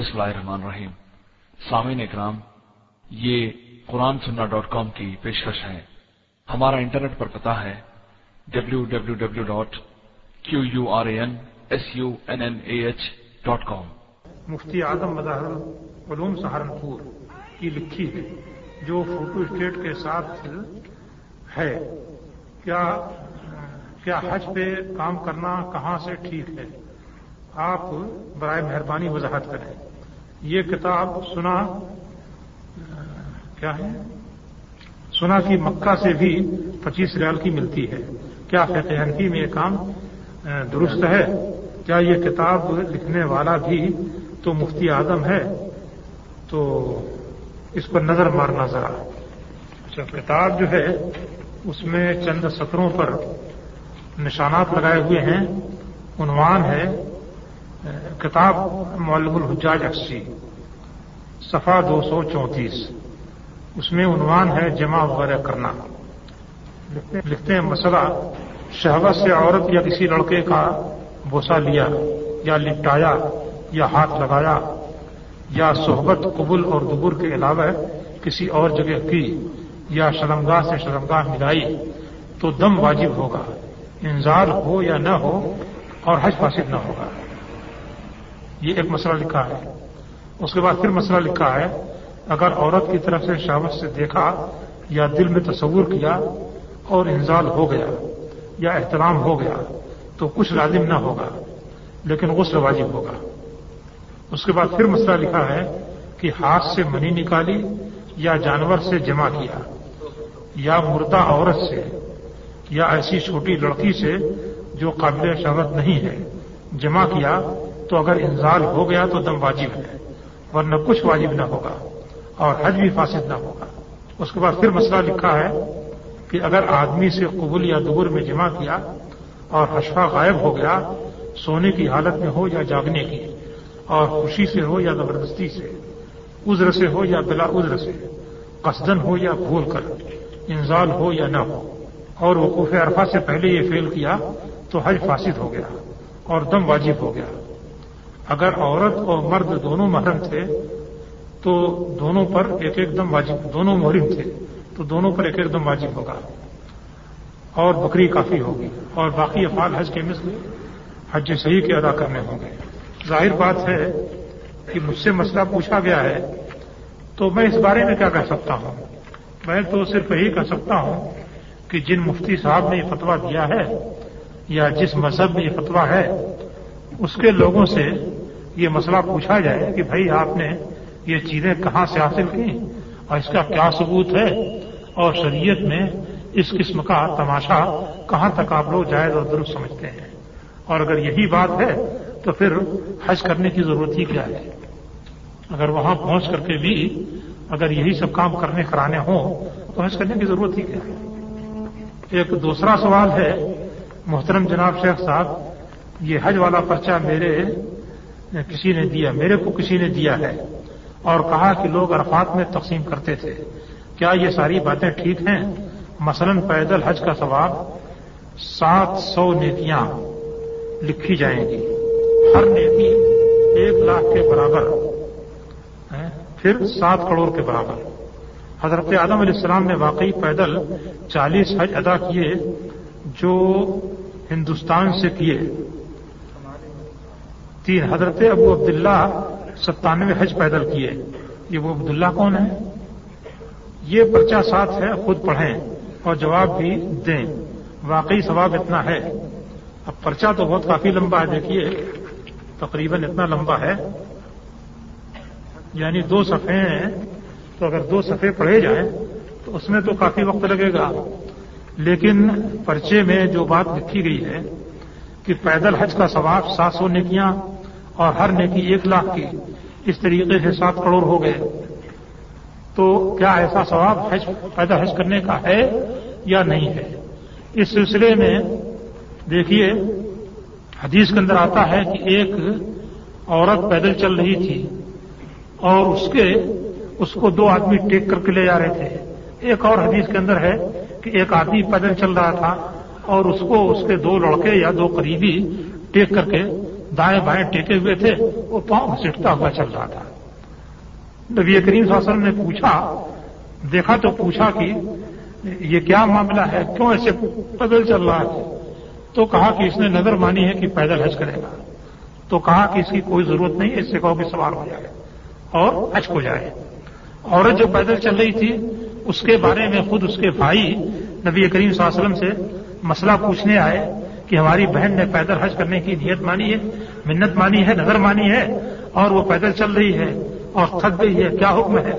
بسم اللہ الرحمن الرحیم۔ سامعین اکرام، یہ قرآن سننا ڈاٹ کام کی پیشکش ہے۔ ہمارا انٹرنیٹ پر پتا ہے W W W dot Q U R A N S U N N A H dot com مفتی اعظم مظاہر علوم سہارنپور کی لکھی ہے، جو فوٹو اسٹیٹ کے ساتھ ہے۔ کیا کیا حج پہ کام کرنا کہاں سے ٹھیک ہے؟ آپ برائے مہربانی وضاحت کریں۔ یہ کتاب سنا، کیا ہے؟ سنا کہ مکہ سے بھی پچیس ریال کی ملتی ہے۔ کیا فقہ میں یہ کام درست ہے؟ کیا یہ کتاب لکھنے والا بھی تو مفتی اعظم ہے؟ تو اس پر نظر مارنا ذرا۔ اچھا کتاب جو ہے، اس میں چند سطروں پر نشانات لگائے ہوئے ہیں۔ عنوان ہے کتاب معلم الحجاج اکسی صفحہ دو سو چونتیس۔ اس میں عنوان ہے جمع وغیرہ کرنا۔ لکھتے ہیں مسئلہ، شہوت سے عورت یا کسی لڑکے کا بوسا لیا یا لپٹایا یا ہاتھ لگایا یا صحبت قبل اور دبر کے علاوہ کسی اور جگہ کی یا شرمگاہ سے شرمگاہ ملائی تو دم واجب ہوگا انزال ہو یا نہ ہو اور حج فاسد نہ ہوگا۔ یہ ایک مسئلہ لکھا ہے۔ اس کے بعد پھر مسئلہ لکھا ہے، اگر عورت کی طرف سے شہوت سے دیکھا یا دل میں تصور کیا اور انزال ہو گیا یا احترام ہو گیا تو کچھ لازم نہ ہوگا، لیکن غسل واجب ہوگا۔ اس کے بعد پھر مسئلہ لکھا ہے کہ ہاتھ سے منی نکالی یا جانور سے جمع کیا، یا مردہ عورت سے، یا ایسی چھوٹی لڑکی سے جو قابل شہرت نہیں ہے، جمع کیا تو اگر انزال ہو گیا تو دم واجب ہے، ورنہ کچھ واجب نہ ہوگا اور حج بھی فاسد نہ ہوگا۔ اس کے بعد پھر مسئلہ لکھا ہے کہ اگر آدمی سے قبول یا دبر میں جمع کیا اور حشفہ غائب ہو گیا، سونے کی حالت میں ہو یا جاگنے کی، اور خوشی سے ہو یا زبردستی سے، عذر سے ہو یا بلا عذر سے قصدن ہو یا بھول کر انزال ہو یا نہ ہو، اور وقوف عرفہ سے پہلے یہ فیل کیا تو حج فاسد ہو گیا اور دم واجب ہو گیا۔ اگر عورت اور مرد دونوں محرم تھے، تو دونوں پر ایک ایک دم واجب، دونوں محرم تھے، تو دونوں پر ایک ایک دم واجب ہوگا۔ اور بکری کافی ہوگی۔ اور باقی افعال حج کے مثل، حج صحیح کے ادا کرنے ہوں گے۔ ظاہر بات ہے کہ مجھ سے مسئلہ پوچھا گیا ہے، تو میں اس بارے میں کیا کہہ سکتا ہوں؟ میں تو صرف یہی کہہ سکتا ہوں کہ جن مفتی صاحب نے یہ فتویٰ دیا ہے، یا جس مذہب میں یہ فتویٰ ہے، اس کے لوگوں سے یہ مسئلہ پوچھا جائے کہ بھائی آپ نے یہ چیزیں کہاں سے حاصل کی اور اس کا کیا ثبوت ہے اور شریعت میں اس قسم کا تماشا کہاں تک آپ لوگ جائز اور درست سمجھتے ہیں؟ اور اگر یہی بات ہے تو پھر حج کرنے کی ضرورت ہی کیا ہے؟ اگر وہاں پہنچ کر کے بھی اگر یہی سب کام کرنے کرانے ہوں تو حج کرنے کی ضرورت ہی کیا ہے؟ ایک دوسرا سوال ہے، محترم جناب شیخ صاحب، یہ حج والا پرچہ میرے کسی نے دیا، میرے کو کسی نے دیا ہے۔ اور کہا کہ لوگ عرفات میں تقسیم کرتے تھے۔ کیا یہ ساری باتیں ٹھیک ہیں؟ مثلا پیدل حج کا ثواب سات سو نیکیاں لکھی جائیں گی۔ ہر نیکی ایک لاکھ کے برابر پھر سات کروڑ کے برابر۔ حضرت عالم علیہ السلام نے واقعی پیدل چالیس حج ادا کیے جو ہندوستان سے کیے۔ تین حضرت ابو عبداللہ ستانوے حج پیدل کیے یہ وہ عبداللہ کون ہے یہ پرچہ ساتھ ہے خود پڑھیں اور جواب بھی دیں۔ واقعی ثواب اتنا ہے۔ اب پرچہ تو بہت کافی لمبا ہے، دیکھیے، تقریباً اتنا لمبا ہے۔ یعنی دو صفحے ہیں، تو اگر دو صفحے پڑھے جائیں، تو اس میں تو کافی وقت لگے گا۔ لیکن پرچے میں جو بات لکھی گئی ہے کہ پیدل حج کا ثواب سات سو نیکیاں اور ہر نیکی ایک لاکھ کی اس طریقے سے سات کروڑ ہو گئے۔ تو کیا ایسا ثواب حج پیدل حج کرنے کا ہے یا نہیں ہے؟ اس سلسلے میں دیکھیے، حدیث کے اندر آتا ہے کہ ایک عورت پیدل چل رہی تھی اور اس کے، اس کو دو آدمی ٹیک کر کے لے جا رہے تھے۔ ایک اور حدیث کے اندر ہے کہ ایک آدمی پیدل چل رہا تھا اور اس کو اس کے دو لڑکے یا دو قریبی ٹیک کر کے دائیں بائیں ٹیکے ہوئے تھے، وہ پاؤں گھسٹتا ہوا چل رہا تھا۔ نبی کریم صلی اللہ علیہ وسلم نے پوچھا، دیکھا تو پوچھا کہ یہ کیا معاملہ ہے؟ کیوں ایسے پیدل چل رہا ہے؟ تو کہا کہ اس نے نظر مانی ہے کہ پیدل حج کرے گا۔ تو کہا کہ اس کی کوئی ضرورت نہیں، اس سے کہو کہ سوال ہو جائے اور حج کو جائے۔ عورت جو پیدل چل رہی تھی، اس کے بارے میں خود اس کے بھائی نبی کریم صلی اللہ علیہ وسلم سے مسئلہ پوچھنے آئے۔ کہ ہماری بہن نے پیدل حج کرنے کی نیت مانی ہے، منت مانی ہے، نظر مانی ہے، اور وہ پیدل چل رہی ہے اور تھک گئی ہے، کیا حکم ہے؟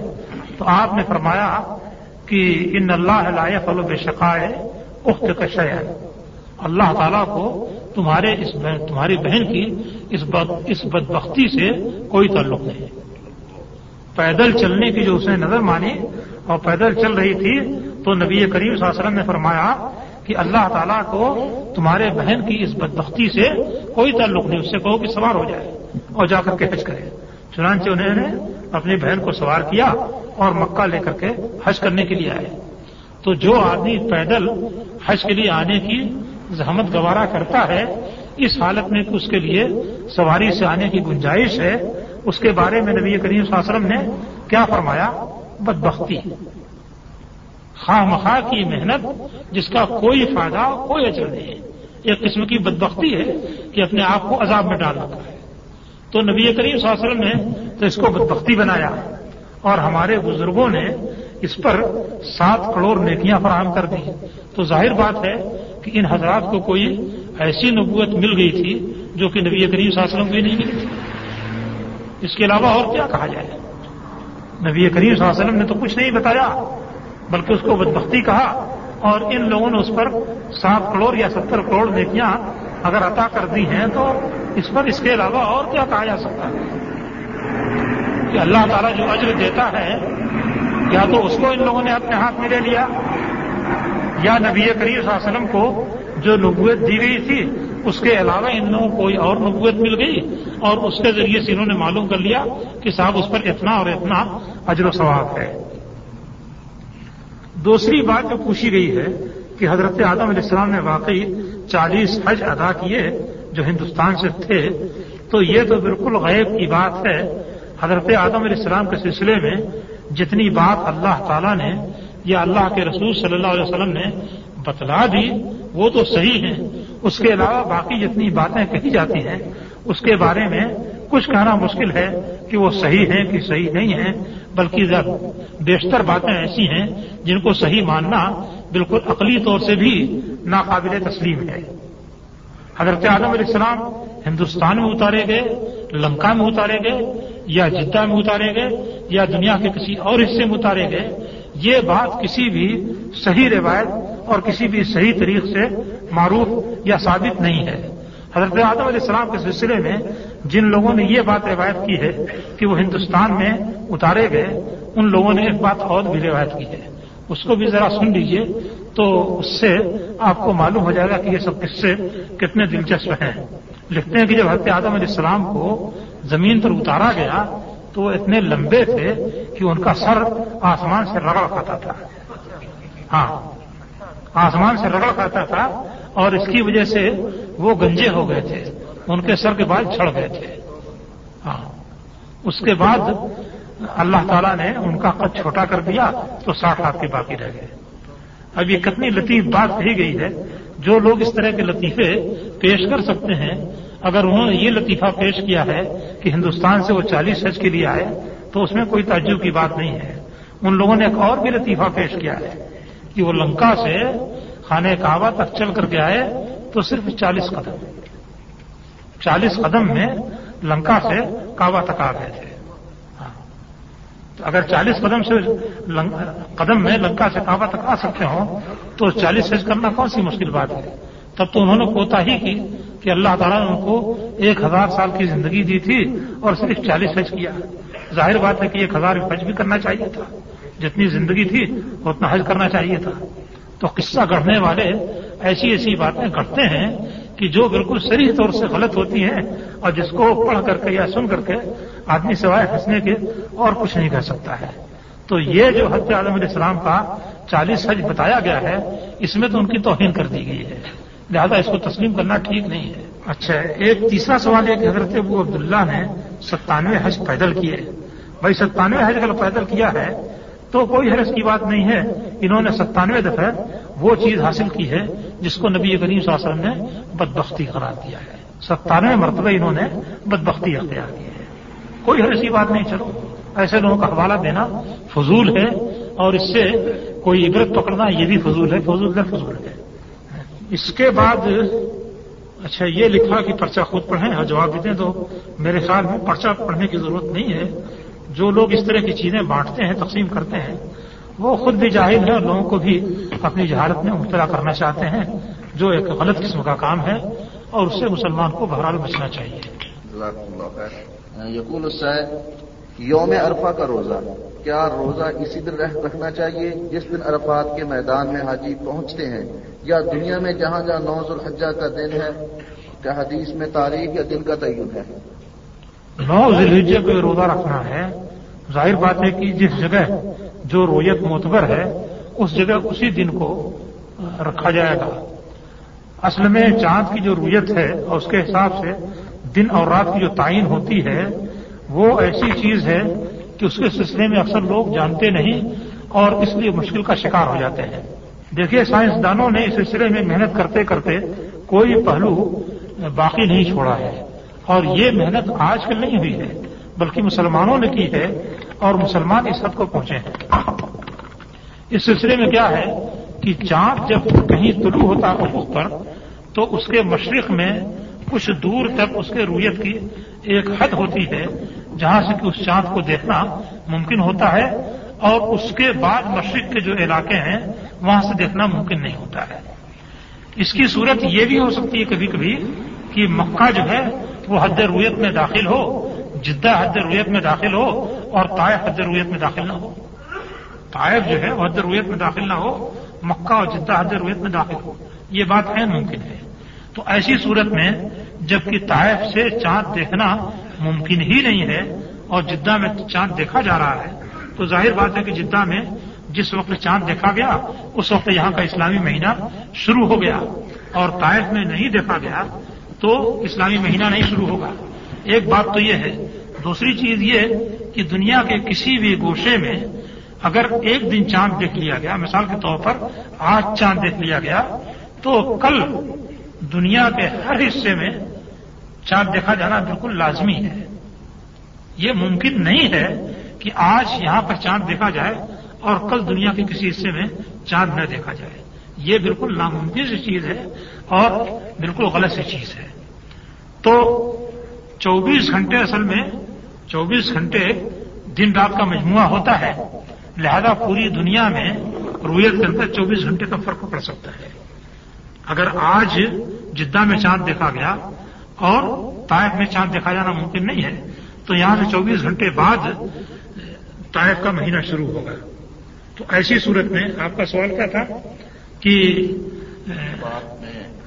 تو آپ نے فرمایا کہ ان اللہ لائے فلو بے شقائے اخت کا ہے اللہ تعالیٰ کو تمہارے اس تمہاری بہن کی اس اس بدبختی سے کوئی تعلق نہیں۔ پیدل چلنے کی جو اس نے نظر مانی اور پیدل چل رہی تھی، تو نبی کریم صلی اللہ علیہ وسلم نے فرمایا کہ اللہ تعالیٰ کو تمہارے بہن کی اس بدبختی سے کوئی تعلق نہیں، اس سے کہو کہ سوار ہو جائے اور جا کر کے حج کرے۔ چنانچہ انہوں نے اپنی بہن کو سوار کیا اور مکہ لے کر کے حج کرنے کے لیے آئے۔ تو جو آدمی پیدل حج کے لیے آنے کی زحمت گوارا کرتا ہے، اس حالت میں اس کے لیے سواری سے آنے کی گنجائش ہے، اس کے بارے میں نبی کریم صلی اللہ علیہ وسلم نے کیا فرمایا؟ بدبختی۔ خواہ کی محنت، جس کا کوئی فائدہ، کوئی اجر نہیں ہے۔ ایک قسم کی بدبختی ہے کہ اپنے آپ کو عذاب میں ڈال رکھا ہے۔ تو نبی کریم صلی اللہ علیہ وسلم نے تو اس کو بدبختی بنایا۔ اور ہمارے بزرگوں نے اس پر سات کروڑ نیکیاں فراہم کر دی۔ تو ظاہر بات ہے کہ ان حضرات کو کوئی ایسی نبوت مل گئی تھی جو کہ نبی کریم صلی اللہ علیہ وسلم کو نہیں ملی۔ تھی اس کے علاوہ اور کیا کہا جائے؟ نبی کریم صلی اللہ علیہ وسلم نے تو کچھ نہیں بتایا۔ بلکہ اس کو بدبختی کہا اور ان لوگوں نے اس پر سات کروڑ یا ستر کروڑ نیکیاں اگر عطا کر دی ہیں تو اس پر اس کے علاوہ اور کیا کہا جا سکتا ہے؟ کہ اللہ تعالیٰ جو اجر دیتا ہے، یا تو اس کو ان لوگوں نے اپنے ہاتھ میں لے لیا، یا نبی کریم صلی اللہ علیہ وسلم کو جو نبوت دی گئی تھی، اس کے علاوہ ان لوگوں کو کوئی اور نبوت مل گئی اور اس کے ذریعے سے انہوں نے معلوم کر لیا کہ صاحب اس پر اتنا اور اتنا اجر و ثواب ہے۔ دوسری بات جو پوچھی گئی ہے کہ حضرت آدم علیہ السلام نے واقعی چالیس حج ادا کیے جو ہندوستان سے تھے، تو یہ تو بالکل غیب کی بات ہے۔ حضرت آدم علیہ السلام کے سلسلے میں جتنی بات اللہ تعالیٰ نے یا اللہ کے رسول صلی اللہ علیہ وسلم نے بتلا دی، وہ تو صحیح ہیں۔ اس کے علاوہ باقی جتنی باتیں کہی جاتی ہیں، اس کے بارے میں کچھ کہنا مشکل ہے کہ وہ صحیح ہیں کہ صحیح نہیں ہیں۔ بلکہ بیشتر باتیں ایسی ہیں جن کو صحیح ماننا بالکل عقلی طور سے بھی ناقابل تسلیم ہے۔ حضرت عالم علیہ السلام ہندوستان میں اتارے گئے، لنکا میں اتارے گئے، یا جدہ میں اتارے گئے، یا دنیا کے کسی اور حصے میں اتارے گئے، یہ بات کسی بھی صحیح روایت اور کسی بھی صحیح طریق سے معروف یا ثابت نہیں ہے۔ حضرت آدم علیہ السلام کے سلسلے میں جن لوگوں نے یہ بات روایت کی ہے کہ وہ ہندوستان میں اتارے گئے، ان لوگوں نے ایک بات اور بھی روایت کی ہے۔ اس کو بھی ذرا سن لیجیے، تو اس سے آپ کو معلوم ہو جائے گا کہ یہ سب قصے کتنے دلچسپ ہیں۔ لکھتے ہیں کہ جب حضرت آدم علیہ السلام کو زمین پر اتارا گیا، تو وہ اتنے لمبے تھے کہ ان کا سر آسمان سے رگڑ کھاتا تھا۔ ہاں آسمان سے رگڑ کھاتا تھا اور اس کی وجہ سے وہ گنجے ہو گئے تھے۔ ان کے سر کے بال چھڑ گئے تھے۔ ہاں۔ اس کے بعد اللہ تعالیٰ نے ان کا قد چھوٹا کر دیا تو ساٹھ ہاتھ کے باقی رہ گئے۔ اب یہ کتنی لطیف بات کہی گئی ہے۔ جو لوگ اس طرح کے لطیفے پیش کر سکتے ہیں، اگر انہوں نے یہ لطیفہ پیش کیا ہے کہ ہندوستان سے وہ چالیس حج کے لیے آئے، تو اس میں کوئی تعجب کی بات نہیں ہے۔ ان لوگوں نے ایک اور بھی لطیفہ پیش کیا ہے کہ وہ لنکا سے خانہ کعبہ تک چل کر کے آئے، تو صرف چالیس قدم۔ چالیس قدم میں لنکا سے کعبہ تک آ گئے تھے۔ ہاں۔ اگر چالیس قدم سے قدم میں لنکا سے کعبہ تک آ سکتے ہوں تو چالیس حج کرنا کون سی مشکل بات ہے؟ تب تو انہوں نے کوتا ہی کی کہ اللہ تعالیٰ نے ان کو ایک ہزار سال کی زندگی دی تھی اور صرف چالیس حج کیا۔ ظاہر بات ہے کہ ایک ہزار حج بھی کرنا چاہیے تھا۔ جتنی زندگی تھی اتنا حج کرنا چاہیے تھا۔ تو قصہ گڑھنے والے ایسی ایسی باتیں گھڑتے ہیں کہ جو بالکل صحیح طور سے غلط ہوتی ہیں اور جس کو پڑھ کر کے یا سن کر کے آدمی سوائے ہنسنے کے اور کچھ نہیں کر سکتا ہے۔ تو یہ جو حضرت عالم علیہ السلام کا چالیس حج بتایا گیا ہے، اس میں تو ان کی توہین کر دی گئی ہے۔ لہذا اس کو تسلیم کرنا ٹھیک نہیں ہے۔ اچھا ایک تیسرا سوال ہے کہ حضرت ابو عبداللہ نے ستانوے حج پیدل کیے۔ بھائی، ستانوے حج اگر پیدل کیا ہے تو کوئی حرض کی بات نہیں ہے۔ انہوں نے ستانوے دفعہ وہ چیز حاصل کی ہے جس کو نبی کریم صلی اللہ علیہ وسلم نے بدبختی قرار دیا ہے۔ ستانوے مرتبہ انہوں نے بدبختی اختیار کی ہے۔ کوئی حرض کی بات نہیں، چلو۔ ایسے لوگوں کا حوالہ دینا فضول ہے اور اس سے کوئی عبرت پکڑنا یہ بھی فضول ہے فضول ہے فضول ہے۔ اس کے بعد اچھا یہ لکھا کہ پرچہ خود پڑھیں اور جواب دیتے تو میرے خیال میں پرچہ پڑھنے کی ضرورت نہیں ہے۔ جو لوگ اس طرح کی چیزیں بانٹتے ہیں، تقسیم کرتے ہیں، وہ خود بھی جاہل ہے اور لوگوں کو بھی اپنی جہالت میں مبتلا کرنا چاہتے ہیں۔ جو ایک غلط قسم کا کام ہے اور اس سے مسلمان کو بہرحال بچنا چاہیے۔ یقول یوم عرفہ کا روزہ کیا روزہ اسی دن رکھنا چاہیے جس دن عرفات کے میدان میں حاجی پہنچتے ہیں یا دنیا میں جہاں جہاں نوز الحجہ کا دن ہے؟ کیا حدیث میں تاریخ یا دن کا تعین ہے؟ نو ذلحجے کو روزہ رکھنا ہے۔ ظاہر بات ہے کہ جس جگہ جو رویت معتبر ہے اس جگہ اسی دن کو رکھا جائے گا۔ اصل میں چاند کی جو رویت ہے اور اس کے حساب سے دن اور رات کی جو تعین ہوتی ہے، وہ ایسی چیز ہے کہ اس کے سلسلے میں اکثر لوگ جانتے نہیں اور اس لیے مشکل کا شکار ہو جاتے ہیں۔ دیکھیے، سائنسدانوں نے اس سلسلے میں محنت کرتے کرتے کوئی پہلو باقی نہیں چھوڑا ہے۔ اور یہ محنت آج کل نہیں ہوئی ہے، بلکہ مسلمانوں نے کی ہے اور مسلمان اس حد کو پہنچے ہیں۔ اس سلسلے میں کیا ہے کہ چاند جب کہیں طلوع ہوتا افق پر تو اس کے مشرق میں کچھ دور تک اس کے رویت کی ایک حد ہوتی ہے، جہاں سے کہ اس چاند کو دیکھنا ممکن ہوتا ہے، اور اس کے بعد مشرق کے جو علاقے ہیں، وہاں سے دیکھنا ممکن نہیں ہوتا ہے۔ اس کی صورت یہ بھی ہو سکتی ہے کبھی کبھی کہ مکہ جو ہے، وہ حد رویت میں داخل ہو، جدہ حد رویت میں داخل ہو، اور طائف حد رویت میں داخل نہ ہو۔ طائف جو ہے، وہ حد رویت میں داخل نہ ہو، مکہ اور جدہ حد رویت میں داخل ہو۔ یہ بات ہے ممکن ہے۔ تو ایسی صورت میں جبکہ طائف سے چاند دیکھنا ممکن ہی نہیں ہے اور جدہ میں چاند دیکھا جا رہا ہے، تو ظاہر بات ہے کہ جدہ میں جس وقت چاند دیکھا گیا، اس وقت یہاں کا اسلامی مہینہ شروع ہو گیا۔ اور طائف میں نہیں دیکھا گیا تو اسلامی مہینہ نہیں شروع ہوگا۔ ایک بات تو یہ ہے۔ دوسری چیز یہ کہ دنیا کے کسی بھی گوشے میں اگر ایک دن چاند دیکھ لیا گیا، مثال کے طور پر آج چاند دیکھ لیا گیا تو کل دنیا کے ہر حصے میں چاند دیکھا جانا بالکل لازمی ہے۔ یہ ممکن نہیں ہے کہ آج یہاں پر چاند دیکھا جائے اور کل دنیا کے کسی حصے میں چاند نہ دیکھا جائے۔ یہ بالکل ناممکن سی چیز ہے اور بالکل غلط سی چیز ہے۔ تو چوبیس گھنٹے اصل میں چوبیس گھنٹے دن رات کا مجموعہ ہوتا ہے۔ لہذا پوری دنیا میں رویت کے اندر چوبیس گھنٹے کا فرق پڑ سکتا ہے۔ اگر آج جدہ میں چاند دیکھا گیا اور طائف میں چاند دیکھا جانا ممکن نہیں ہے، تو یہاں سے چوبیس گھنٹے بعد طائف کا مہینہ شروع ہوگا۔ تو ایسی صورت میں آپ کا سوال کیا تھا کہ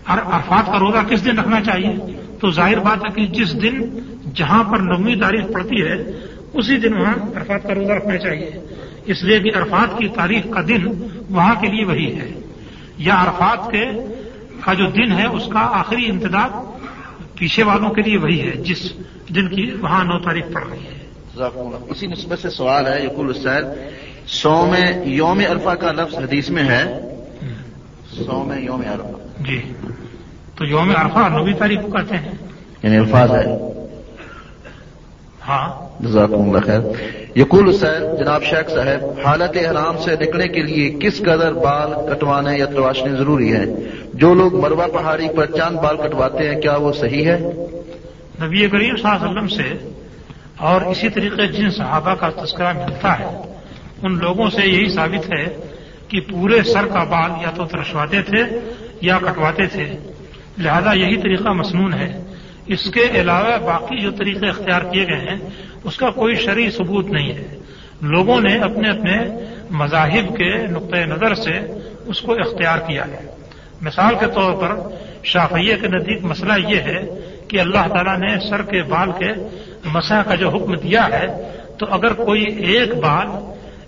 عرفات کا روزہ کس دن رکھنا چاہیے؟ تو ظاہر بات ہے کہ جس دن جہاں پر نویں تاریخ پڑتی ہے، اسی دن وہاں عرفات کا روزہ رکھنا چاہیے۔ اس لیے کہ عرفات کی تاریخ کا دن وہاں کے لیے وہی ہے۔ یا عرفات کے کا جو دن ہے اس کا آخری امتداد پیچھے والوں کے لیے وہی ہے جس دن کی وہاں نو تاریخ پڑ رہی ہے۔ اسی نسبت سے سوال ہے یقول السید سو میں یوم عرفہ کا لفظ حدیث میں ہے۔ سو میں یوم عرفہ۔ جی۔ تو یوم عرفہ نویں تاریخ کو کہتے ہیں۔ یعنی الفاظ ہے۔ ہاں۔ اللہ خیر. یقول حسین جناب شیخ صاحب، حالت احرام سے نکلنے کے لیے کس قدر بال کٹوانے یا تراشنے ضروری ہے؟ جو لوگ مروا پہاڑی پر چاند بال کٹواتے ہیں، کیا وہ صحیح ہے؟ نبی کریم صلی اللہ علیہ وسلم سے اور اسی طریقے جن صحابہ کا تذکرہ ملتا ہے، ان لوگوں سے یہی ثابت ہے کہ پورے سر کا بال یا تو ترشواتے تھے یا کٹواتے تھے۔ لہذا یہی طریقہ مصنون ہے۔ اس کے علاوہ باقی جو طریقے اختیار کیے گئے ہیں، اس کا کوئی شرعی ثبوت نہیں ہے۔ لوگوں نے اپنے اپنے مذاہب کے نقطۂ نظر سے اس کو اختیار کیا ہے۔ مثال کے طور پر شافیہ کے نزدیک مسئلہ یہ ہے کہ اللہ تعالیٰ نے سر کے بال کے مسح کا جو حکم دیا ہے، تو اگر کوئی ایک بال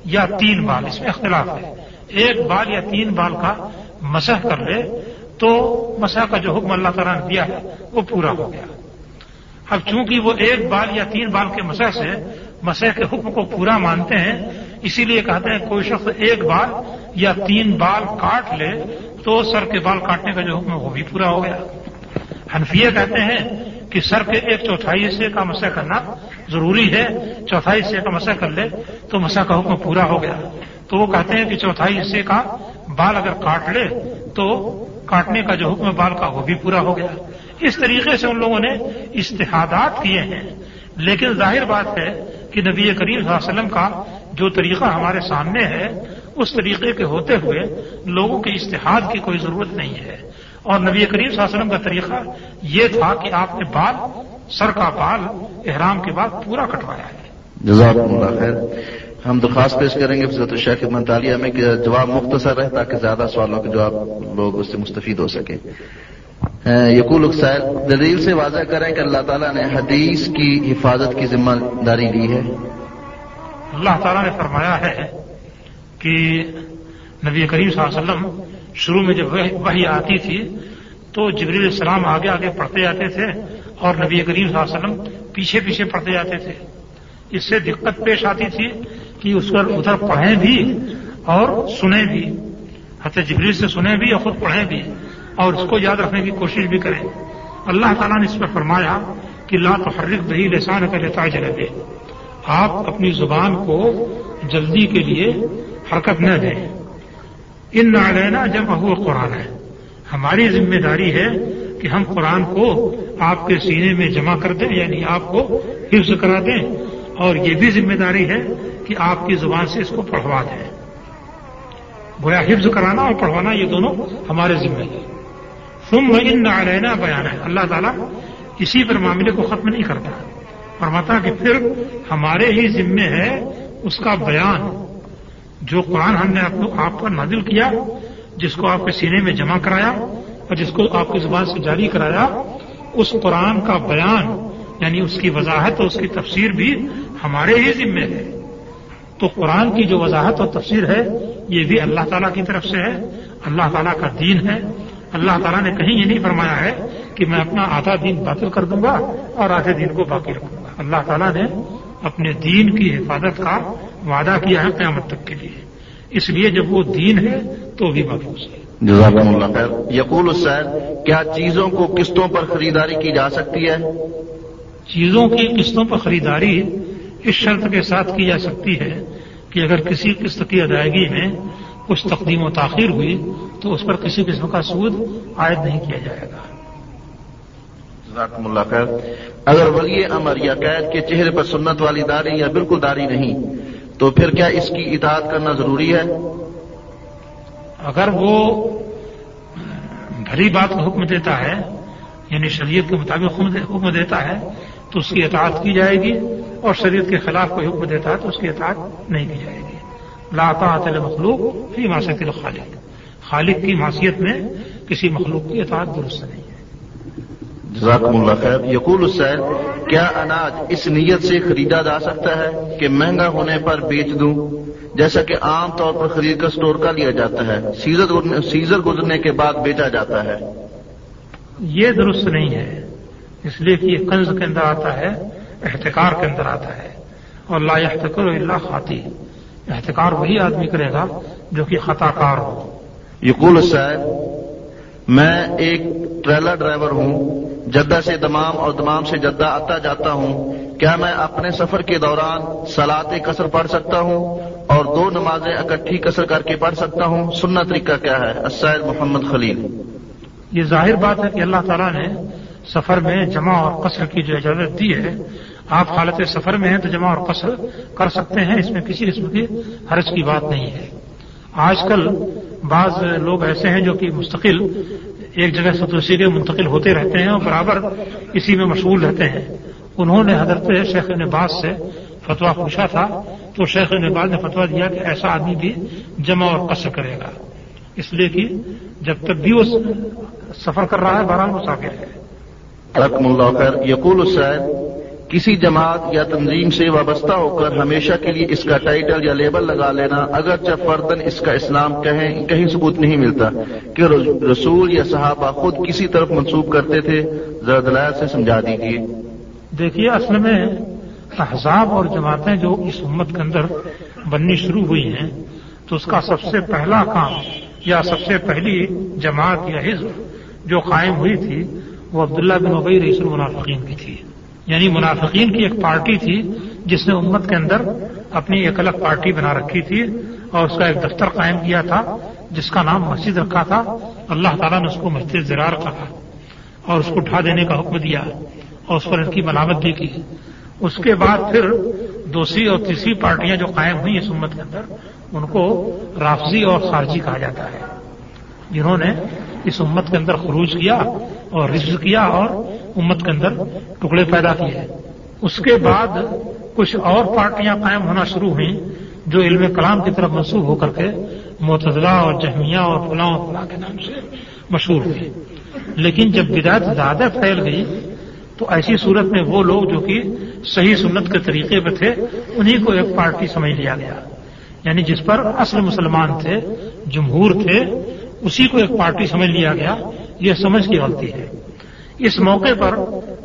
یا تین بال، اس میں اختلاف ہے، ایک بال یا تین بال کا مسح کر لے تو مسا کا جو حکم اللہ تعالیٰ نے دیا ہے، وہ پورا ہو گیا۔ اب چونکہ وہ ایک بال یا تین بال کے مسح سے مسح کے حکم کو پورا مانتے ہیں، اسی لیے کہتے ہیں کوئی شخص ایک بال یا تین بال کاٹ لے تو سر کے بال کاٹنے کا جو حکم ہے، وہ بھی پورا ہو گیا۔ حنفیہ کہتے ہیں کہ سر کے ایک چوتھائی حصے کا مسح کرنا ضروری ہے، چوتھائی حصے کا مسح کر لے تو مسح کا حکم پورا ہو گیا۔ تو وہ کہتے ہیں کہ چوتھائی حصے کا بال اگر کاٹ لے تو کاٹنے کا جو حکم بال کا وہ بھی پورا ہو گیا۔ اس طریقے سے ان لوگوں نے اشتہادات کیے ہیں۔ لیکن ظاہر بات ہے کہ نبی کریم صلی اللہ علیہ وسلم کا جو طریقہ ہمارے سامنے ہے، اس طریقے کے ہوتے ہوئے لوگوں کے اشتہاد کی کوئی ضرورت نہیں ہے۔ اور نبی کریم صلی اللہ علیہ وسلم کا طریقہ یہ تھا کہ آپ نے بال، سر کا بال، احرام کے بعد پورا کٹوایا ہے۔ جزاک اللہ خیر۔ ہم درخواست پیش کریں گے فضرت الشیخ منطالیہ میں کہ جواب مختصر رہے تاکہ زیادہ سوالوں کے جواب لوگ اس سے مستفید ہو سکے یقول اکسائل دلیل سے واضح کریں کہ اللہ تعالیٰ نے حدیث کی حفاظت کی ذمہ داری لی ہے۔ اللہ تعالیٰ نے فرمایا ہے کہ نبی کریم صلی اللہ علیہ وسلم شروع میں جب وہی آتی تھی تو جبریل السلام آگے آگے پڑھتے جاتے تھے اور نبی کریم صلی اللہ علیہ وسلم پیچھے پیچھے پڑھتے جاتے تھے۔ اس سے دقت پیش آتی تھی کہ اس پر ادھر پڑھیں بھی اور سنیں بھی۔ حت جبریل سے سنیں بھی اور خود پڑھیں بھی اور اس کو یاد رکھنے کی کوشش بھی کریں۔ اللہ تعالیٰ نے اس پر فرمایا کہ لا تو حرک دہی لسان کا لیتا دے آپ اپنی زبان کو جلدی کے لیے حرکت نہ دیں۔ ان نہ جب وہ قرآن ہے۔ ہماری ذمہ داری ہے کہ ہم قرآن کو آپ کے سینے میں جمع کر دیں یعنی آپ کو حفظ کرا دیں۔ اور یہ بھی ذمہ داری ہے کہ آپ کی زبان سے اس کو پڑھوا دیں۔ گویا حفظ کرانا اور پڑھوانا یہ دونوں ہمارے ذمہ ہے تم ان نہ بیان ہے۔ اللہ تعالیٰ اسی پر معاملے کو ختم نہیں کرتا۔ فرماتا کہ پھر ہمارے ہی ذمے ہے اس کا بیان۔ جو قرآن ہم نے آپ پر نازل کیا، جس کو آپ کے سینے میں جمع کرایا اور جس کو آپ کی زبان سے جاری کرایا، اس قرآن کا بیان یعنی اس کی وضاحت اور اس کی تفسیر بھی ہمارے ہی ذمے ہے۔ تو قرآن کی جو وضاحت اور تفسیر ہے، یہ بھی اللہ تعالیٰ کی طرف سے ہے۔ اللہ تعالیٰ کا دین ہے۔ اللہ تعالیٰ نے کہیں یہ نہیں فرمایا ہے کہ میں اپنا آدھا دین باطل کر دوں گا اور آدھے دین کو باقی رکھوں گا۔ اللہ تعالیٰ نے اپنے دین کی حفاظت کا وعدہ کیا ہے قیامت تک کے لیے۔ اس لیے جب وہ دین ہے تو بھی محفوظ ہے۔ اللہ خیر۔ یقول السید کیا چیزوں کو قسطوں پر خریداری کی جا سکتی ہے؟ چیزوں کی قسطوں پر خریداری اس شرط کے ساتھ کی جا سکتی ہے کہ اگر کسی قسط کی ادائیگی میں کچھ تقدیم و تاخیر ہوئی تو اس پر کسی قسم کا سود عائد نہیں کیا جائے گا۔ اللہ خیر۔ اگر ولی امر یا قید کے چہرے پر سنت والی داری یا بالکل داری نہیں تو پھر کیا اس کی اطاعت کرنا ضروری ہے؟ اگر وہ بھری بات کا حکم دیتا ہے یعنی شریعت کے مطابق حکم دیتا ہے تو اس کی اطاعت کی جائے گی اور شریعت کے خلاف کوئی حکم دیتا ہے تو اس کی اطاعت نہیں کی جائے گی۔ لاتا مخلوق فی ماسک الخالق۔ خالق کی معصیت میں کسی مخلوق کی اطاعت درست نہیں ہے۔ جزاکم اللہ خیر۔ یقول السین کیا اناج اس نیت سے خریدا جا سکتا ہے کہ مہنگا ہونے پر بیچ دوں؟ جیسا کہ عام طور پر خرید کر اسٹور کا لیا جاتا ہے سیزر گزرنے کے بعد بیچا جاتا ہے۔ یہ درست نہیں ہے۔ اس لیے کہ یہ قنض کے اندر آتا ہے احتکار کے اندر آتا ہے۔ اور لا احتکر اللہ خاتی احتکار وہی آدمی کرے گا جو کہ خطا کار ہو۔ یقول السید میں ایک ٹریلر ڈرائیور ہوں جدہ سے دمام اور دمام سے جدہ آتا جاتا ہوں۔ کیا میں اپنے سفر کے دوران سلاد کثر پڑھ سکتا ہوں اور دو نمازیں اکٹھی کثر کر کے پڑھ سکتا ہوں؟ سننا طریقہ کیا ہے؟ اسائد محمد خلیل۔ یہ ظاہر بات ہے کہ اللہ تعالیٰ نے سفر میں جمع اور قصر کی جو اجازت دی ہے، آپ حالت سفر میں ہیں تو جمع اور قصر کر سکتے ہیں، اس میں کسی قسم کی حرج کی بات نہیں ہے۔ آج کل بعض لوگ ایسے ہیں جو کہ مستقل ایک جگہ سے دوسری جگہ منتقل ہوتے رہتے ہیں اور برابر اسی میں مشغول رہتے ہیں۔ انہوں نے حضرت شیخ نباز سے فتوا پوچھا تھا، تو شیخ نباز نے فتوا دیا کہ ایسا آدمی بھی جمع اور قصر کرے گا۔ اس لیے کہ جب تک بھی وہ سفر کر رہا ہے، بہرحال مسافر ہے۔ رقم اللہ خیر. یقول السید کسی جماعت یا تنظیم سے وابستہ ہو کر ہمیشہ کے لیے اس کا ٹائٹل یا لیبل لگا لینا، اگرچہ فردن اس کا اسلام کہیں کہیں ثبوت نہیں ملتا، کہ رسول یا صحابہ خود کسی طرف منسوب کرتے تھے، ذرا دلائل سے سمجھا دیجیے دیکھیے، اصل میں احزاب اور جماعتیں جو اس امت کے اندر بننی شروع ہوئی ہیں، تو اس کا سب سے پہلا کام یا سب سے پہلی جماعت یا حزب جو قائم ہوئی تھی وہ عبداللہ بن ابئی رئیس المنافقین کی تھی۔ یعنی منافقین کی ایک پارٹی تھی جس نے امت کے اندر اپنی ایک الگ پارٹی بنا رکھی تھی اور اس کا ایک دفتر قائم کیا تھا جس کا نام مسجد رکھا تھا۔ اللہ تعالیٰ نے اس کو مسجد زرار کہا اور اس کو اٹھا دینے کا حکم دیا اور اس پر ان کی ملامت بھی کی۔ اس کے بعد پھر دوسری اور تیسری پارٹیاں جو قائم ہوئی اس امت کے اندر، ان کو رافضی اور خارجی کہا جاتا ہے۔ جنہوں نے اس امت کے اندر خروج کیا اور رزق کیا اور امت کے اندر ٹکڑے پیدا کیے۔ اس کے بعد کچھ اور پارٹیاں قائم ہونا شروع ہوئیں جو علم کلام کی طرف منسوخ ہو کر کے متضلہ اور جہمیہ اور فلاں اور فلاں کے نام سے مشہور ہوئی لیکن جب بدایت زیادہ پھیل گئی تو ایسی صورت میں وہ لوگ جو کہ صحیح سنت کے طریقے پہ تھے انہیں کو ایک پارٹی سمجھ لیا گیا۔ یعنی جس پر اصل مسلمان تھے، جمہور تھے اسی کو ایک پارٹی سمجھ لیا گیا، یہ سمجھ کی غلطی ہے۔ اس موقع پر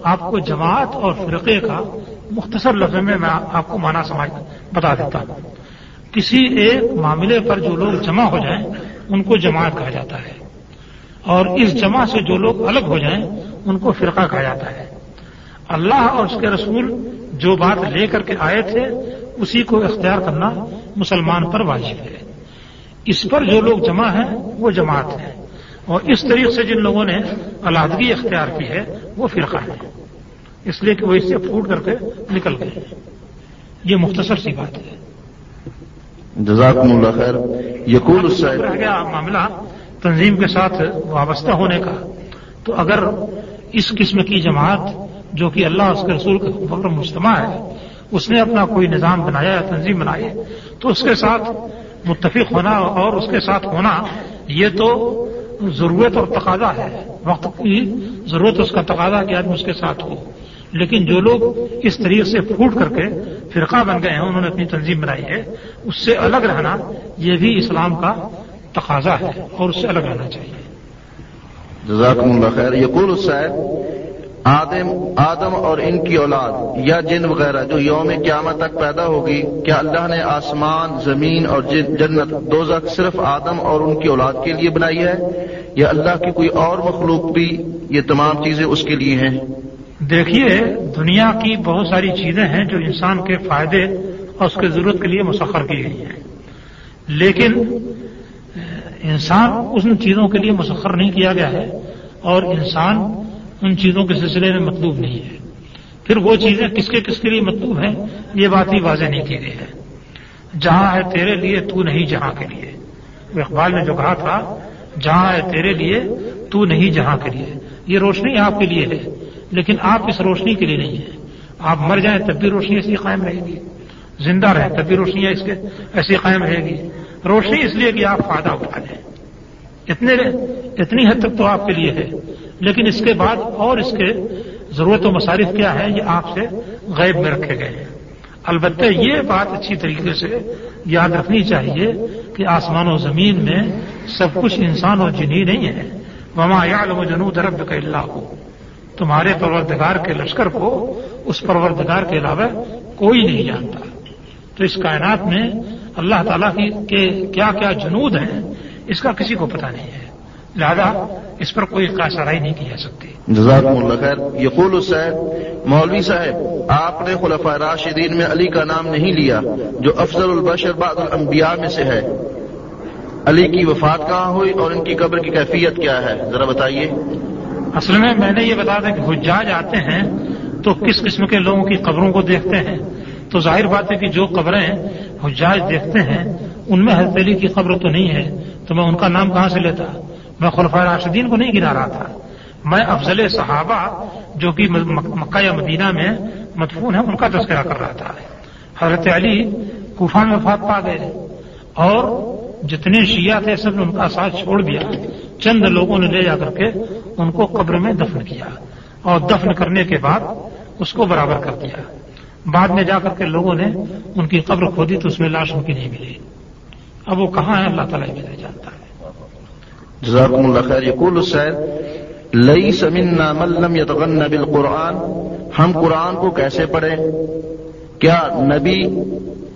آپ کو جماعت اور فرقے کا مختصر لفظ میں میں آپ کو مانا سمجھ بتا دیتا ہوں۔ کسی ایک معاملے پر جو لوگ جمع ہو جائیں، ان کو جماعت کہا جاتا ہے۔ اور اس جمع سے جو لوگ الگ ہو جائیں، ان کو فرقہ کہا جاتا ہے۔ اللہ اور اس کے رسول جو بات لے کر کے آئے تھے، اسی کو اختیار کرنا مسلمان پر واجب ہے۔ اس پر جو لوگ جمع ہیں وہ جماعت ہیں۔ اور اس طریقے سے جن لوگوں نے علیحدگی اختیار کی ہے وہ فرقہ ہے اس لیے کہ وہ اس سے پھوٹ کر کے نکل گئے۔ یہ مختصر سی بات ہے۔ جزاکم اللہ خیر۔ یقول رہ گیا معاملہ تنظیم کے ساتھ وابستہ ہونے کا تو اگر اس قسم کی جماعت جو کہ اللہ اس کے رسول کا فکر مجتمع ہے اس نے اپنا کوئی نظام بنایا یا تنظیم بنائی تو اس کے ساتھ متفق ہونا اور اس کے ساتھ ہونا، یہ تو ضرورت اور تقاضا ہے۔ وقت کی ضرورت اس کا تقاضا کہ آدمی اس کے ساتھ ہو۔ لیکن جو لوگ اس طریقے سے پھوٹ کر کے فرقہ بن گئے ہیں، انہوں نے اپنی تنظیم بنائی ہے، اس سے الگ رہنا یہ بھی اسلام کا تقاضا ہے اور اس سے الگ رہنا چاہیے۔ جزاکم اللہ خیر۔ یقول آدم آدم اور ان کی اولاد یا جن وغیرہ جو یوم قیامت تک پیدا ہوگی، کیا اللہ نے آسمان، زمین اور جنت دو صرف آدم اور ان کی اولاد کے لیے بنائی ہے؟ یا اللہ کی کوئی اور مخلوق بھی یہ تمام چیزیں اس کے لیے ہیں؟ دیکھیے، دنیا کی بہت ساری چیزیں ہیں جو انسان کے فائدے اور اس کی ضرورت کے لیے مسخر کی گئی ہیں۔ لیکن، انسان ان چیزوں کے لیے مسخر نہیں کیا گیا ہے اور انسان ان چیزوں کے سلسلے میں مطلوب نہیں ہے۔ پھر وہ چیزیں کس کے کس کے لیے مطلوب ہیں؟ یہ بات ہی واضح نہیں کی گئی ہے۔ جہاں ہے تیرے لیے، تو نہیں جہاں کے لیے۔ اقبال نے جو کہا تھا، جہاں ہے تیرے لیے، تو نہیں جہاں کے لیے۔ یہ روشنی آپ کے لیے ہے، لیکن آپ اس روشنی کے لیے نہیں ہے آپ مر جائیں تب بھی روشنی ایسی قائم رہے گی۔ زندہ رہیں تب بھی روشنی اس کے ایسی قائم رہے گی۔ روشنی اس لیے کہ آپ فائدہ اٹھا لیں۔ اتنے اتنی حد تک تو آپ کے لیے ہے۔ لیکن اس کے بعد اور اس کے ضرورت و مصارف کیا ہے یہ آپ سے غیب میں رکھے گئے ہیں۔ البتہ یہ بات اچھی طریقے سے یاد رکھنی چاہیے کہ آسمان و زمین میں سب کچھ انسان اور جنہی نہیں ہے۔ وما یال و جنو درب کا اللہ کو تمہارے پروردگار کے لشکر کو اس پروردگار کے علاوہ کوئی نہیں جانتا۔ تو اس کائنات میں اللہ تعالیٰ کی کے کیا کیا جنود ہیں، اس کا کسی کو پتہ نہیں ہے۔ لہذا اس پر کوئی کاشرائی نہیں کی جا سکتی۔ جزاکم اللہ خیر۔ یقول الصحب مولوی صاحب آپ نے خلفۂ راشدین میں علی کا نام نہیں لیا جو افضل البشر بعد الانبیاء میں سے ہے۔ علی کی وفات کہاں ہوئی اور ان کی قبر کی کیفیت کیا ہے؟ ذرا بتائیے۔ اصل میں میں نے یہ بتا دیں کہ حجاج آتے ہیں تو کس قسم کے لوگوں کی قبروں کو دیکھتے ہیں؟ تو ظاہر بات ہے کہ جو قبریں حجاج دیکھتے ہیں ان میں حضرت علی کی قبر تو نہیں ہے تو میں ان کا نام کہاں سے لیتا؟ میں خلفۂ راشدین کو نہیں گنا رہا تھا۔ میں افضل صحابہ جو کہ مکہ یا مدینہ میں مدفون ہیں، ان کا تذکرہ کر رہا تھا۔ حضرت علی کوفہ میں وفات پا گئے اور جتنے شیعہ تھے، سب نے ان کا ساتھ چھوڑ دیا۔ چند لوگوں نے لے جا کر کے ان کو قبر میں دفن کیا اور دفن کرنے کے بعد اس کو برابر کر دیا۔ بعد میں جا کر کے لوگوں نے ان کی قبر کھودی تو اس میں لاش ان کی نہیں ملی۔ اب وہ کہاں ہے اللہ تعالیٰ بھی نہیں جانتا۔ ہے جزاکم اللہ خیر. یقول السید لئی سمنا ملم یتغن بالقرآن. ہم قرآن کو کیسے پڑھیں؟ کیا نبی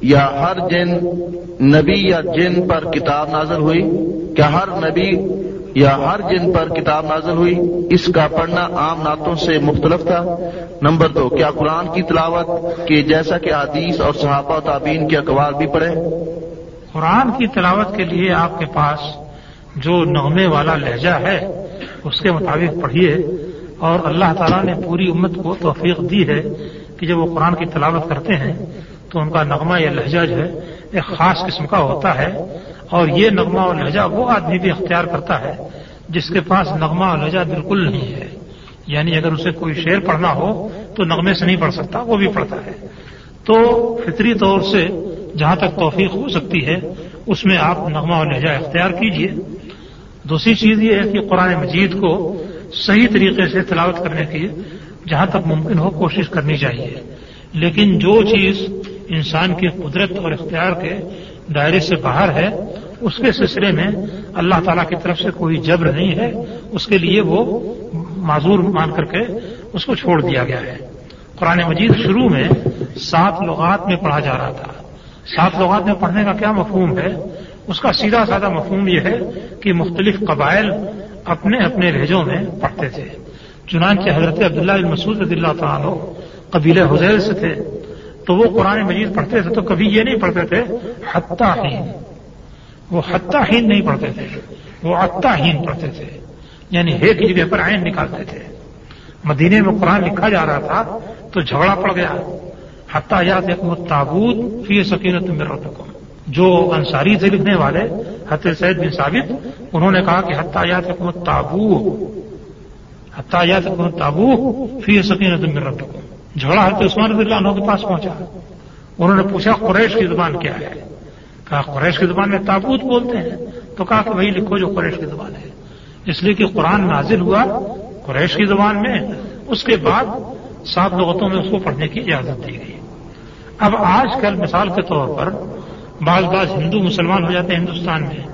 یا ہر جن، نبی یا جن پر کتاب نازل ہوئی؟ کیا ہر نبی یا ہر جن پر کتاب نازل ہوئی؟ اس کا پڑھنا عام نعتوں سے مختلف تھا. نمبر دو، کیا قرآن کی تلاوت کے جیسا کہ حدیث اور صحابہ و تعبین کے اقوال بھی پڑھے قرآن کی تلاوت کے لیے آپ کے پاس جو نغمے والا لہجہ ہے، اس کے مطابق پڑھیے۔ اور اللہ تعالیٰ نے پوری امت کو توفیق دی ہے کہ جب وہ قرآن کی تلاوت کرتے ہیں، تو ان کا نغمہ یا لہجہ جو ہے، ایک خاص قسم کا ہوتا ہے۔ اور یہ نغمہ اور لہجہ وہ آدمی بھی اختیار کرتا ہے جس کے پاس نغمہ اور لہجہ بالکل نہیں ہے۔ یعنی اگر اسے کوئی شعر پڑھنا ہو، تو نغمے سے نہیں پڑھ سکتا، وہ بھی پڑھتا ہے۔ تو فطری طور سے جہاں تک توفیق ہو سکتی ہے، اس میں آپ نغمہ اور لہجہ اختیار کیجیے دوسری چیز یہ ہے کہ قرآن مجید کو صحیح طریقے سے تلاوت کرنے کی جہاں تک ممکن ہو کوشش کرنی چاہیے۔ لیکن جو چیز انسان کی قدرت اور اختیار کے دائرے سے باہر ہے، اس کے سلسلے میں اللہ تعالیٰ کی طرف سے کوئی جبر نہیں ہے، اس کے لیے وہ معذور مان کر کے اس کو چھوڑ دیا گیا ہے۔ قرآن مجید شروع میں سات لغات میں پڑھا جا رہا تھا۔ سات لغات میں پڑھنے کا کیا مفہوم ہے؟ اس کا سیدھا سادہ مفہوم یہ ہے کہ مختلف قبائل اپنے اپنے لہجوں میں پڑھتے تھے۔ چنانچہ حضرت عبداللہ مسعود رضی اللہ تعالیٰ قبیل حزیل سے تھے۔ تو وہ قرآن مجید پڑھتے تھے تو کبھی یہ نہیں پڑھتے تھے حتہ ہین وہ حتہ ہین نہیں پڑھتے تھے، وہ عطا ہین پڑھتے تھے۔ یعنی ایک جگہ پر عین نکالتے تھے۔ مدینے میں قرآن لکھا جا رہا تھا تو جھگڑا پڑ گیا۔ حتہ یاد ایک تابوت فی سکینت میں رکھو جو انصاری تھے لکھنے والے حت سید بن ثابت، انہوں نے کہا کہ حتہ یاد حکمت تابو حتہ یاد حکمت تابو فی سکینت میں رکھو جھگڑا حضرت عثمان رضی اللہ عنہ کے پاس پہنچا۔ انہوں نے پوچھا قریش کی زبان کیا ہے؟ کہا قریش کی زبان میں تابوت بولتے ہیں۔ تو کہا کہ وہی لکھو جو قریش کی زبان ہے۔ اس لیے کہ قرآن نازل ہوا قریش کی زبان میں، اس کے بعد سات لغتوں میں اس کو پڑھنے کی اجازت دی گئی۔ اب آج کل مثال کے طور پر بعض بعض ہندو مسلمان ہو جاتے ہیں ہندوستان میں۔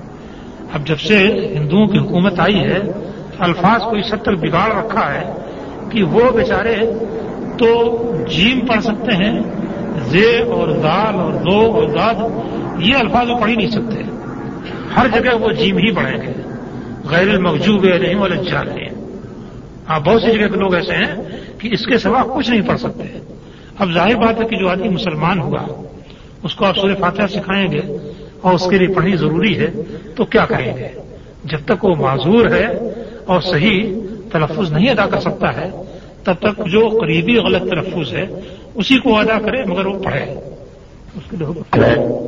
اب جب سے ہندوؤں کی حکومت آئی ہے الفاظ کو اس حد تک بگاڑ رکھا ہے کہ وہ بیچارے تو جیم پڑھ سکتے ہیں، زے اور دال اور دو اور داد، یہ الفاظ وہ پڑھ ہی نہیں سکتے۔ ہر جگہ وہ جیم ہی پڑھیں گے۔ غیر الموجوب نہیں والے جا رہے ہیں ہاں بہت سی جگہ کے لوگ ایسے ہیں کہ اس کے سوا کچھ نہیں پڑھ سکتے۔ اب ظاہر بات ہے کہ جو آدمی مسلمان ہوا اس کو آپ سورہ فاتحہ سکھائیں گے اور اس کے لیے پڑھنی ضروری ہے، تو کیا کریں گے؟ جب تک وہ معذور ہے اور صحیح تلفظ نہیں ادا کر سکتا ہے، تب تک جو قریبی غلط تلفظ ہے، اسی کو ادا کرے مگر وہ پڑھے۔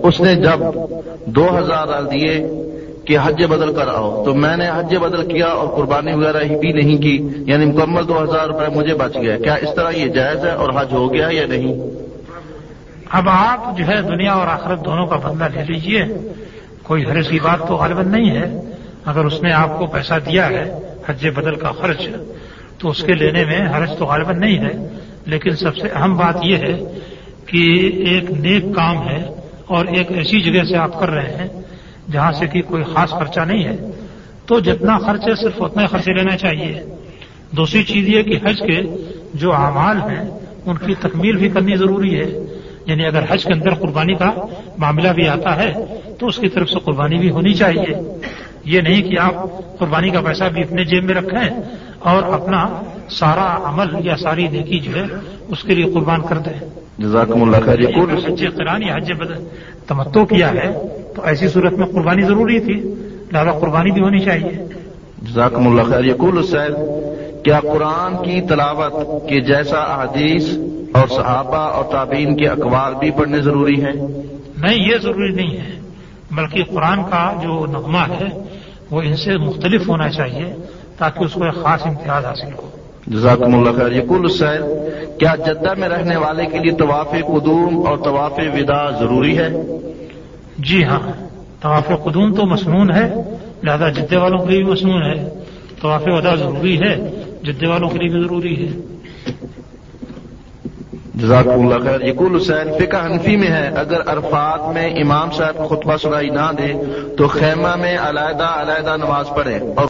اس نے جب دو ہزار دیے کہ حج بدل کر آؤ، تو میں نے حج بدل کیا اور قربانی وغیرہ ہی بھی نہیں کی یعنی مکمل دو ہزار روپے مجھے بچ گیا کیا اس طرح یہ جائز ہے اور حج ہو گیا یا نہیں؟ اب آپ جو ہے دنیا اور آخرت دونوں کا بندہ لے لیجیے۔ کوئی حرض کی بات تو غالباً نہیں ہے۔ اگر اس نے آپ کو پیسہ دیا ہے، حج بدل کا خرچ، تو اس کے لینے میں حرج تو غالباً نہیں ہے۔ لیکن سب سے اہم بات یہ ہے کہ ایک نیک کام ہے اور ایک ایسی جگہ سے آپ کر رہے ہیں جہاں سے کہ کوئی خاص خرچہ نہیں ہے۔ تو جتنا خرچ ہے، صرف اتنا خرچے لینا چاہیے۔ دوسری چیز یہ کہ حج کے جو اعمال ہیں، ان کی تکمیل بھی کرنی ضروری ہے۔ یعنی اگر حج کے اندر قربانی کا معاملہ بھی آتا ہے تو اس کی طرف سے قربانی بھی ہونی چاہیے۔ یہ نہیں کہ آپ قربانی کا پیسہ بھی اپنے جیب میں رکھیں اور اپنا سارا عمل یا ساری نیکی جو ہے اس کے لیے قربان کر دیں۔ جزاکم اللہ خیر۔ حج قرآن یا حج تمتو کیا ہے تو ایسی صورت میں قربانی ضروری تھی۔ لہٰذا قربانی بھی ہونی چاہیے۔ جزاکم اللہ خیر۔ یقول السید کیا قرآن کی تلاوت کے جیسا احادیث اور صحابہ اور تابعین کے اقوال بھی پڑھنے ضروری ہیں؟ نہیں یہ ضروری نہیں ہے۔ بلکہ قرآن کا جو نغمہ ہے وہ ان سے مختلف ہونا چاہیے تاکہ اس کو ایک خاص امتیاز حاصل ہو۔ جزاکم اللہ خیر۔ یقول السید کیا جدہ میں رہنے والے کے لیے طواف قدوم اور طواف ودا ضروری ہے؟ جی ہاں طواف قدوم تو مصنون ہے لہذا جدے والوں کے لیے بھی مصنون ہے۔ طواف ودا ضروری ہے جدے والوں کے لیے بھی ضروری ہے۔ جزاک اللہ خیر. یقول حسین، فقہ حنفی میں ہے، اگر عرفات میں امام صاحب خطبہ سنائی نہ دے، تو خیمہ میں علیحدہ علیحدہ نماز پڑھے اور